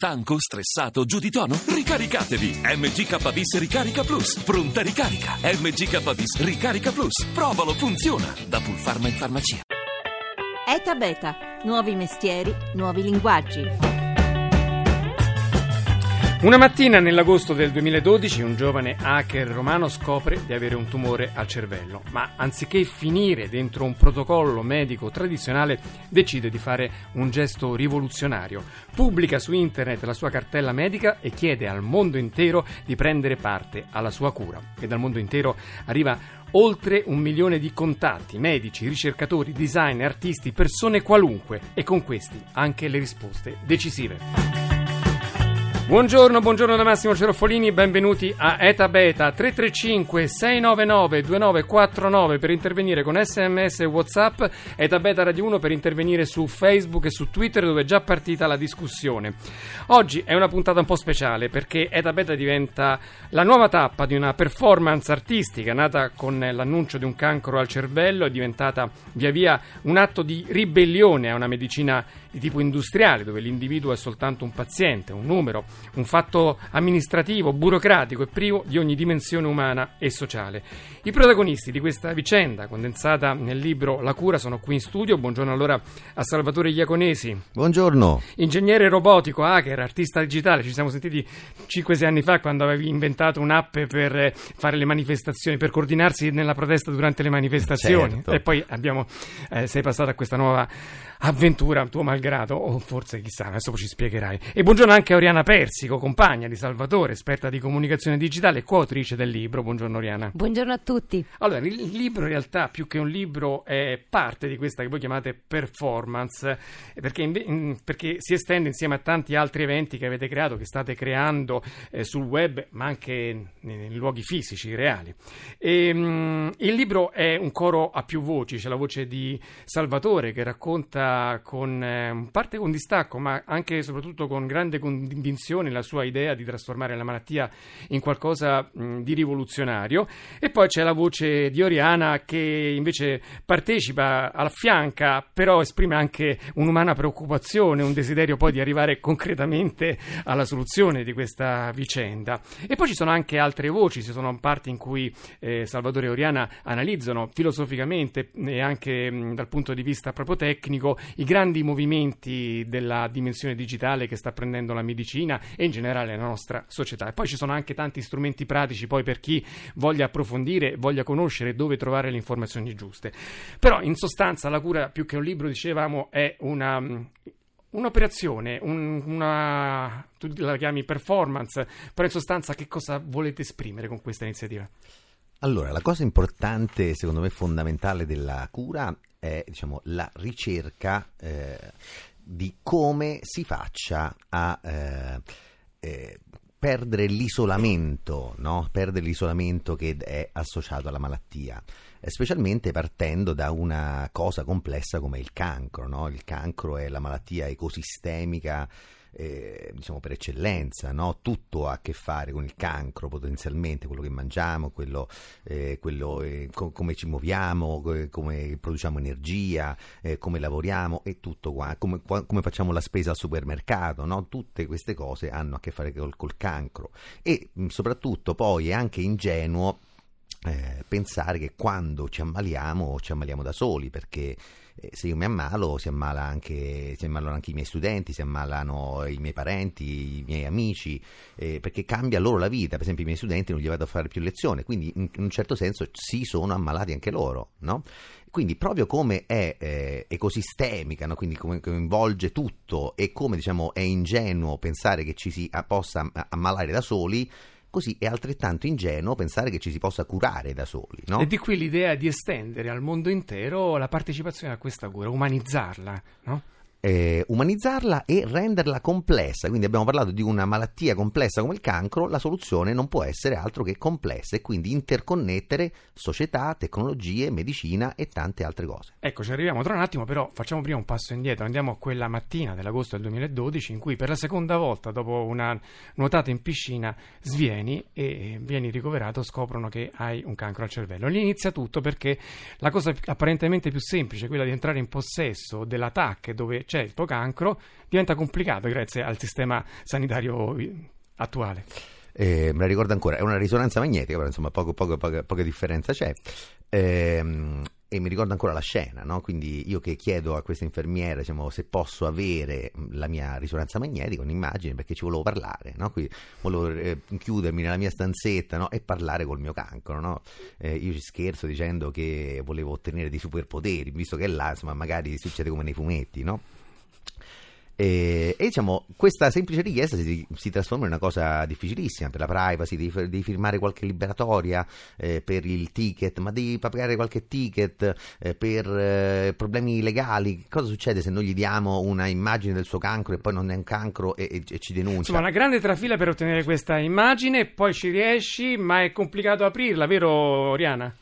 Stanco, stressato, giù di tono? Ricaricatevi! MGKBIS Ricarica Plus. Pronta ricarica. MGKBIS Ricarica Plus. Provalo, funziona. Da Pulpharma in farmacia. ETA Beta. Nuovi mestieri, nuovi linguaggi. Una mattina nell'agosto del 2012 un giovane hacker romano scopre di avere un tumore al cervello, ma anziché finire dentro un protocollo medico tradizionale decide di fare un gesto rivoluzionario. Pubblica su internet la sua cartella medica e chiede al mondo intero di prendere parte alla sua cura. E dal mondo intero arriva oltre un milione di contatti, medici, ricercatori, designer, artisti, persone qualunque e con questi anche le risposte decisive. Buongiorno, buongiorno da Massimo Ceroffolini, benvenuti a Eta Beta 335 699 2949 per intervenire con sms e whatsapp, Eta Beta Radio 1 per intervenire su Facebook e su Twitter dove è già partita la discussione. Oggi è una puntata un po' speciale perché Eta Beta diventa la nuova tappa di una performance artistica nata con l'annuncio di un cancro al cervello, è diventata via via un atto di ribellione a una medicina di tipo industriale dove l'individuo è soltanto un paziente, un numero un fatto amministrativo, burocratico e privo di ogni dimensione umana e sociale. I protagonisti di questa vicenda, condensata nel libro La cura, sono qui in studio. Buongiorno allora a Salvatore Iaconesi. Buongiorno. Ingegnere robotico, hacker, artista digitale. Ci siamo sentiti 5-6 anni fa quando avevi inventato un'app per fare le manifestazioni, per coordinarsi nella protesta durante le manifestazioni. Certo. E poi abbiamo, eh, sei passato a questa nuova avventura, tuo malgrado, o forse chissà, adesso ci spiegherai. E buongiorno anche a Oriana Persico, compagna di Salvatore, esperta di comunicazione digitale e coautrice del libro. Buongiorno Oriana. Buongiorno a tutti. Allora, il libro in realtà più che un libro è parte di questa che voi chiamate performance, perché, perché si estende insieme a tanti altri eventi che avete creato, che state creando eh, sul web, ma anche in luoghi fisici, reali. E, um, il libro è un coro a più voci, c'è la voce di Salvatore che racconta con eh, parte con distacco, ma anche e soprattutto con grande convinzione la sua idea di trasformare la malattia in qualcosa mh, di rivoluzionario. E poi c'è la voce di Oriana che invece partecipa, affianca, però esprime anche un'umana preoccupazione, un desiderio poi di arrivare concretamente alla soluzione di questa vicenda. E poi ci sono anche altre voci, ci sono parti in cui eh, Salvatore e Oriana analizzano filosoficamente e anche mh, dal punto di vista proprio tecnico i grandi movimenti della dimensione digitale che sta prendendo la medicina e in generale la nostra società. E poi ci sono anche tanti strumenti pratici poi per chi voglia approfondire, voglia conoscere dove trovare le informazioni giuste. Però in sostanza la cura più che un libro, dicevamo, è una un'operazione, un, una, tu la chiami performance, però in sostanza che cosa volete esprimere con questa iniziativa? Allora, la cosa importante, secondo me fondamentale della cura è diciamo, la ricerca eh, di come si faccia a eh, eh, perdere l'isolamento, no? perdere l'isolamento che è associato alla malattia, specialmente partendo da una cosa complessa come il cancro. No? Il cancro è la malattia ecosistemica eh, diciamo per eccellenza, no? tutto ha a che fare con il cancro potenzialmente, quello che mangiamo, quello, eh, quello eh, co- come ci muoviamo, come produciamo energia, eh, come lavoriamo e tutto qua, come, come, facciamo la spesa al supermercato, no? tutte queste cose hanno a che fare col, col cancro e mh, soprattutto poi è anche ingenuo eh, pensare che quando ci ammaliamo ci ammaliamo da soli perché se io mi ammalo si, ammala anche, si ammalano anche i miei studenti, si ammalano i miei parenti, i miei amici, eh, perché cambia loro la vita. Per esempio, i miei studenti non gli vado a fare più lezione, quindi in, un certo senso si sono ammalati anche loro, no? Quindi proprio come è eh, ecosistemica, no? quindi come coinvolge tutto e come diciamo, è ingenuo pensare che ci si a, possa ammalare da soli, Così è altrettanto ingenuo pensare che ci si possa curare da soli. No? E di qui l'idea di estendere al mondo intero la partecipazione a questa cura, umanizzarla. No? Eh, umanizzarla e renderla complessa. Quindi abbiamo parlato di una malattia complessa come il cancro, la soluzione non può essere altro che complessa e quindi interconnettere società, tecnologie, medicina e tante altre cose. Ecco, ci arriviamo tra un attimo, però facciamo prima un passo indietro, andiamo a quella mattina dell'agosto del 2012 in cui per la seconda volta dopo una nuotata in piscina svieni e vieni ricoverato, scoprono che hai un cancro al cervello. Lì inizia tutto perché la cosa apparentemente più semplice, quella di entrare in possesso della TAC dove c'è il tuo cancro, diventa complicato grazie al sistema sanitario attuale. Eh, me la ricordo ancora, è una risonanza magnetica, però insomma poco, poco, poca, poca differenza c'è. Eh, e mi ricordo ancora la scena, no? quindi io che chiedo a questa infermiera diciamo, se posso avere la mia risonanza magnetica, un'immagine, perché ci volevo parlare, no? quindi volevo eh, chiudermi nella mia stanzetta no? e parlare col mio cancro. Eh, io ci scherzo dicendo che volevo ottenere dei superpoteri, visto che là insomma, magari succede come nei fumetti, no? E, e, diciamo, questa semplice richiesta si, si, trasforma in una cosa difficilissima per la privacy, devi, devi firmare qualche liberatoria eh, per il ticket, ma devi pagare qualche ticket eh, per eh, problemi legali. Cosa succede se noi gli diamo una immagine del suo cancro e poi non è un cancro e, e, e ci denuncia? Insomma, una grande trafila per ottenere questa immagine, poi ci riesci, ma è complicato aprirla, vero Oriana?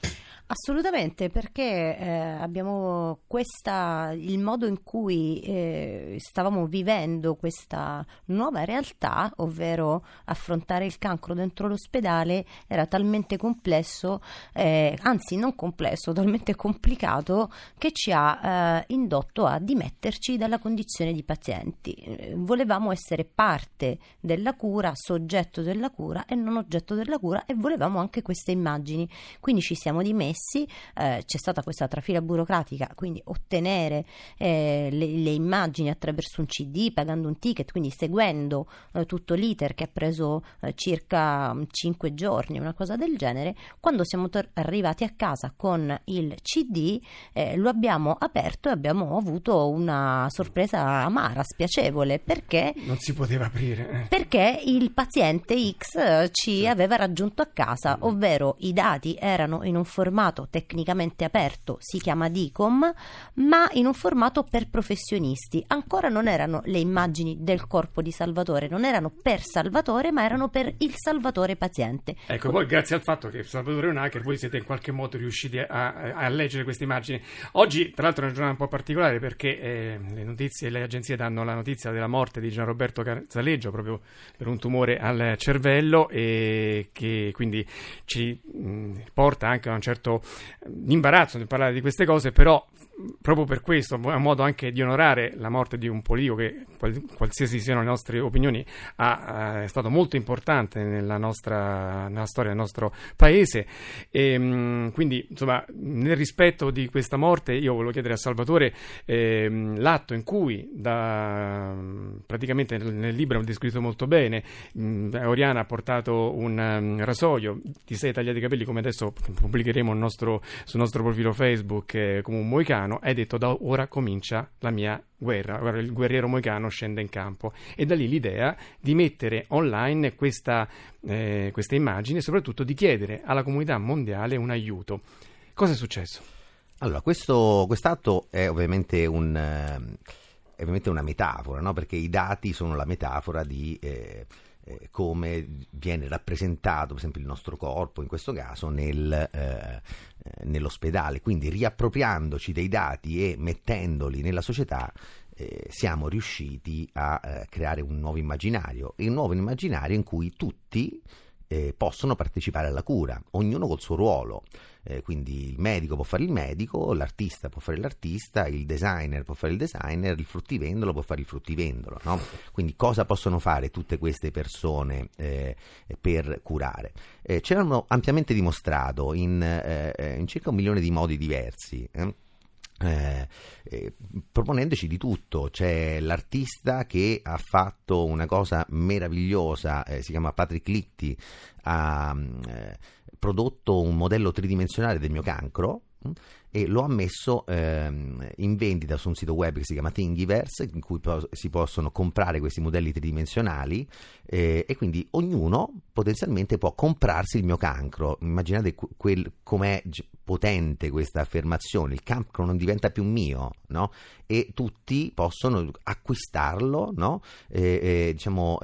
Assolutamente, perché eh, abbiamo questa, il modo in cui eh, stavamo vivendo questa nuova realtà, ovvero affrontare il cancro dentro l'ospedale, era talmente complesso, eh, anzi non complesso, talmente complicato, che ci ha eh, indotto a dimetterci dalla condizione di pazienti. Volevamo essere parte della cura, soggetto della cura e non oggetto della cura e volevamo anche queste immagini. Quindi ci siamo dimessi messi, eh, c'è stata questa trafila burocratica, quindi ottenere eh, le, le, immagini attraverso un CD, pagando un ticket, quindi seguendo eh, tutto l'iter che ha preso eh, circa 5 giorni, una cosa del genere, quando siamo tor- arrivati a casa con il CD eh, lo abbiamo aperto e abbiamo avuto una sorpresa amara, spiacevole, perché... Non si poteva aprire. Eh. Perché il paziente X ci sì. aveva raggiunto a casa, ovvero i dati erano in un formato formato tecnicamente aperto, si chiama DICOM, ma in un formato per professionisti. Ancora non erano le immagini del corpo di Salvatore, non erano per Salvatore, ma erano per il Salvatore paziente. Ecco, poi grazie al fatto che Salvatore è un hacker, voi siete in qualche modo riusciti a, a leggere queste immagini. Oggi, tra l'altro, è una giornata un po' particolare perché eh, le notizie le agenzie danno la notizia della morte di Gianroberto Zaleggio proprio per un tumore al cervello e che quindi ci mh, porta anche a un certo imbarazzo nel parlare di queste cose, però proprio per questo, è un modo anche di onorare la morte di un politico che, qualsiasi siano le nostre opinioni, ha, è stato molto importante nella, nostra, nella storia del nostro paese. E, ehm, quindi, insomma, nel rispetto di questa morte, io volevo chiedere a Salvatore eh, l'atto in cui, da, praticamente nel, nel libro è descritto molto bene, mh, Oriana ha portato un um, rasoio, ti sei tagliati capelli, come adesso pubblicheremo nostro, sul nostro profilo Facebook eh, come un moicano hai detto da ora comincia la mia guerra, Ora il guerriero moicano scende in campo e da lì l'idea di mettere online questa, eh, questa immagine e soprattutto di chiedere alla comunità mondiale un aiuto. Cosa è successo? Allora, questo quest'atto è ovviamente un... Eh, è ovviamente una metafora, no? perché i dati sono la metafora di eh, eh, come viene rappresentato, per esempio, il nostro corpo, in questo caso, nel, eh, nell'ospedale. Quindi riappropriandoci dei dati e mettendoli nella società, eh, siamo riusciti a eh, creare un nuovo immaginario, un nuovo immaginario in cui tutti eh, possono partecipare alla cura, ognuno col suo ruolo. Eh, quindi il medico può fare il medico, l'artista può fare l'artista, il designer può fare il designer, il fruttivendolo può fare il fruttivendolo. No? Quindi cosa possono fare tutte queste persone eh, per curare? Eh, ce l'hanno ampiamente dimostrato in, eh, eh, in, circa un milione di modi diversi. Eh. Eh, proponendoci di tutto. C'è l'artista che ha fatto una cosa meravigliosa, eh, si chiama Patrick Litti, ha eh, prodotto un modello tridimensionale del mio cancro e lo ha messo ehm, in vendita su un sito web che si chiama Thingiverse in cui po- si possono comprare questi modelli tridimensionali eh, e quindi ognuno potenzialmente può comprarsi il mio cancro immaginate quel, com'è potente questa affermazione il cancro non diventa più mio no? e tutti possono acquistarlo no? e, e, diciamo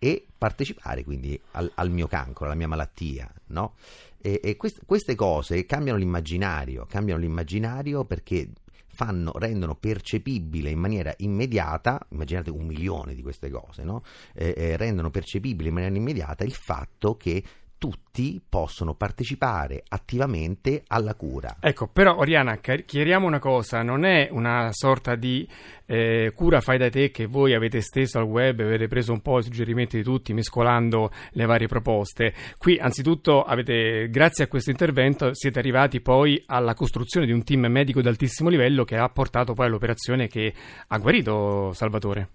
e, partecipare quindi al, al, mio cancro, alla mia malattia, no? E, e quest, queste cose cambiano l'immaginario, cambiano l'immaginario perché fanno, rendono percepibile in maniera immediata, immaginate un milione di queste cose, no? eh, eh, rendono percepibile in maniera immediata il fatto che tutti possono partecipare attivamente alla cura. Ecco, però Oriana, chiariamo una cosa, non è una sorta di eh, cura fai da te che voi avete steso al web, avete preso un po' i suggerimenti di tutti mescolando le varie proposte. Qui anzitutto avete, grazie a questo intervento siete arrivati poi alla costruzione di un team medico di altissimo livello che ha portato poi all'operazione che ha guarito Salvatore.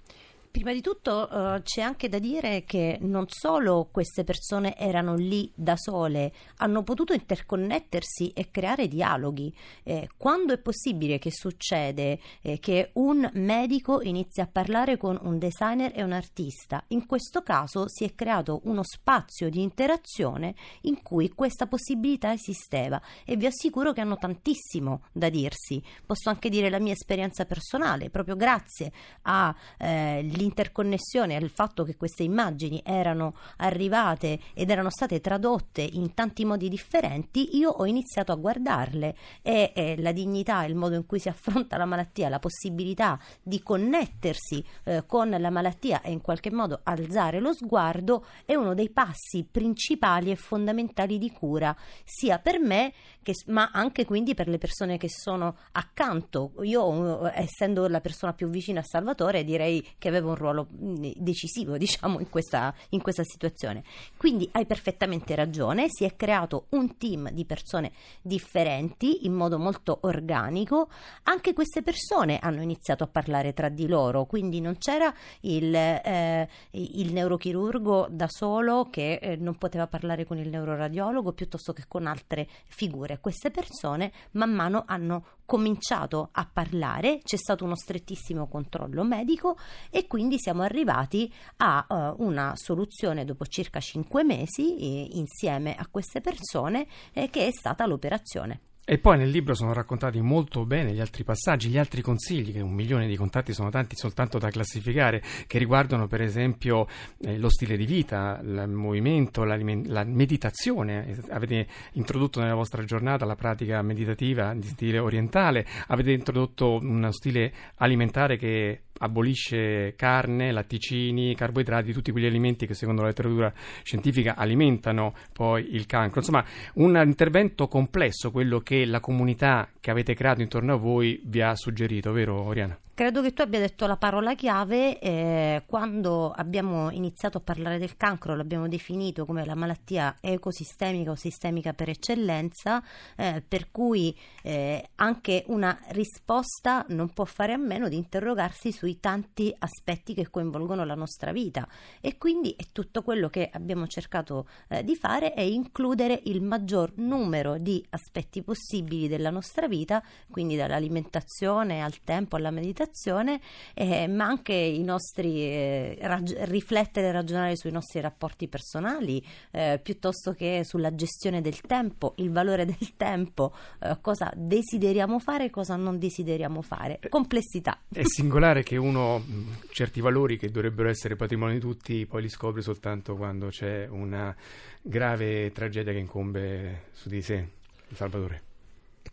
Prima di tutto uh, c'è anche da dire che non solo queste persone erano lì da sole, hanno potuto interconnettersi e creare dialoghi. Eh, quando è possibile che succede eh, che un medico inizi a parlare con un designer e un artista? In questo caso si è creato uno spazio di interazione in cui questa possibilità esisteva e vi assicuro che hanno tantissimo da dirsi. Posso anche dire la mia esperienza personale, proprio grazie all'interesse eh, l'interconnessione al fatto che queste immagini erano arrivate ed erano state tradotte in tanti modi differenti, io ho iniziato a guardarle e, e la dignità, il modo in cui si affronta la malattia, la possibilità di connettersi eh, con la malattia e in qualche modo alzare lo sguardo è uno dei passi principali e fondamentali di cura, sia per me che, ma anche quindi per le persone che sono accanto. Io, eh, essendo la persona più vicina a Salvatore, direi che avevo un ruolo mm, decisivo diciamo, in, questa, in questa situazione. Quindi hai perfettamente ragione, si è creato un team di persone differenti in modo molto organico, anche queste persone hanno iniziato a parlare tra di loro, quindi non c'era il, eh, il neurochirurgo da solo che eh, non poteva parlare con il neuroradiologo piuttosto che con altre figure. Queste persone man mano hanno cominciato a parlare, c'è stato uno strettissimo controllo medico e quindi siamo arrivati a uh, una soluzione dopo circa cinque mesi eh, insieme a queste persone eh, che è stata l'operazione. E poi nel libro sono raccontati molto bene gli altri passaggi, gli altri consigli, che un milione di contatti sono tanti soltanto da classificare, che riguardano per esempio eh, lo stile di vita, il movimento, la, la, meditazione. Avete introdotto nella vostra giornata la pratica meditativa di stile orientale, avete introdotto uno stile alimentare che abolisce carne, latticini, carboidrati, tutti quegli alimenti che secondo la letteratura scientifica alimentano poi il cancro. Insomma, un intervento complesso, quello che la comunità che avete creato intorno a voi vi ha suggerito, vero Oriana? Credo che tu abbia detto la parola chiave eh, quando abbiamo iniziato a parlare del cancro, l'abbiamo definito come la malattia ecosistemica o sistemica per eccellenza, eh, per cui eh, anche una risposta non può fare a meno di interrogarsi sui tanti aspetti che coinvolgono la nostra vita. E quindi è tutto quello che abbiamo cercato eh, di fare è includere il maggior numero di aspetti possibili della nostra vita, quindi dall'alimentazione al tempo alla meditazione comunicazione, eh, ma anche i nostri eh, rag- riflettere e ragionare sui nostri rapporti personali, eh, piuttosto che sulla gestione del tempo, il valore del tempo, eh, cosa desideriamo fare e cosa non desideriamo fare. Eh, Complessità. È singolare che uno certi valori che dovrebbero essere patrimonio di tutti poi li scopre soltanto quando c'è una grave tragedia che incombe su di sé. Salvatore.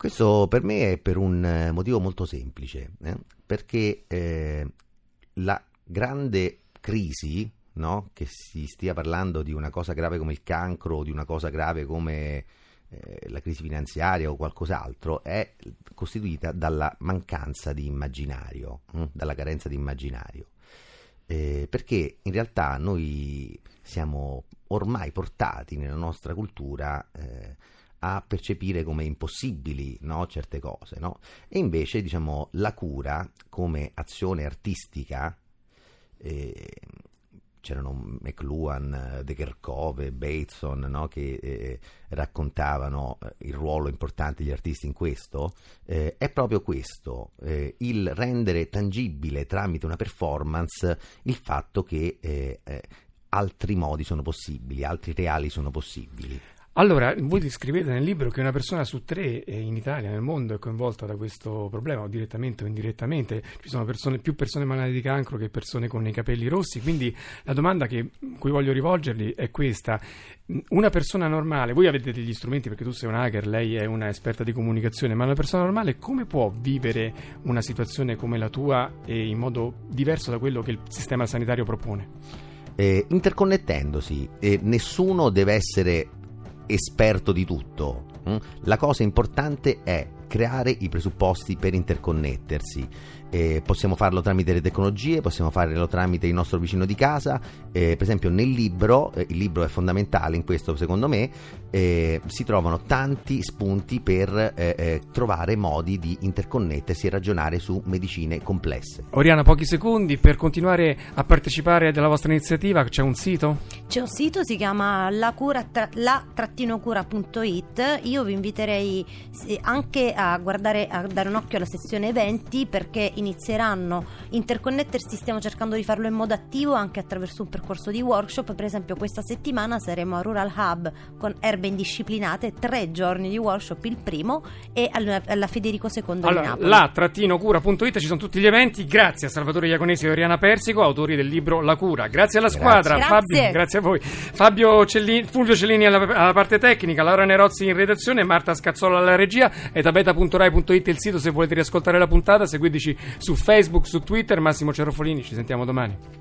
Questo per me è per un eh, motivo molto semplice, eh? perché eh, la grande crisi, no? che si stia parlando di una cosa grave come il cancro o di una cosa grave come eh, la crisi finanziaria o qualcos'altro, è costituita dalla mancanza di immaginario, hm? dalla carenza di immaginario. Eh, perché in realtà noi siamo ormai portati nella nostra cultura eh, a percepire come impossibili no? certe cose, no? e invece diciamo, la cura come azione artistica, eh, c'erano McLuhan, De Kerkhove, Bateson no? che eh, raccontavano eh, il ruolo importante degli artisti in questo, eh, è proprio questo, eh, il rendere tangibile tramite una performance il fatto che eh, altri modi sono possibili, altri reali sono possibili. Allora, voi descrivete nel libro che una persona su tre eh, in Italia, nel mondo, è coinvolta da questo problema, o direttamente o indirettamente. Ci sono persone, più persone malate di cancro che persone con i capelli rossi. Quindi la domanda che, cui voglio rivolgerli è questa. Una persona normale, voi avete degli strumenti perché tu sei un hacker, lei è una esperta di comunicazione, ma una persona normale come può vivere una situazione come la tua e in modo diverso da quello che il sistema sanitario propone? Eh, interconnettendosi, eh, nessuno deve essere esperto di tutto. mm? La cosa importante è creare i presupposti per interconnettersi. Eh, possiamo farlo tramite le tecnologie, possiamo farlo tramite il nostro vicino di casa. Eh, per esempio, nel libro, eh, il libro è fondamentale in questo, secondo me, eh, si trovano tanti spunti per eh, eh, trovare modi di interconnettersi e ragionare su medicine complesse. Oriana, pochi secondi per continuare a partecipare alla vostra iniziativa. C'è un sito? C'è un sito, si chiama la-cura.it. Io vi inviterei anche a guardare, a dare un occhio alla sezione eventi perché inizieranno interconnettersi. Stiamo cercando di farlo in modo attivo anche attraverso un percorso di workshop. Per esempio, questa settimana saremo a Rural Hub con erbe indisciplinate, tre giorni di workshop, il primo, e alla, Federico II di Allora, Napoli. la-cura.it ci sono tutti gli eventi. Grazie a Salvatore Iaconesi e Oriana Persico, autori del libro La cura. Grazie alla squadra, Grazie. Fabio, grazie a voi. Fabio Cellini, Fulvio Cellini alla, alla parte tecnica, Laura Nerozzi in redazione, Marta Scazzola alla regia e tabeta.rai.it il sito se volete riascoltare la puntata. Seguiteci su Facebook, su Twitter. Massimo Cerofolini, ci sentiamo domani.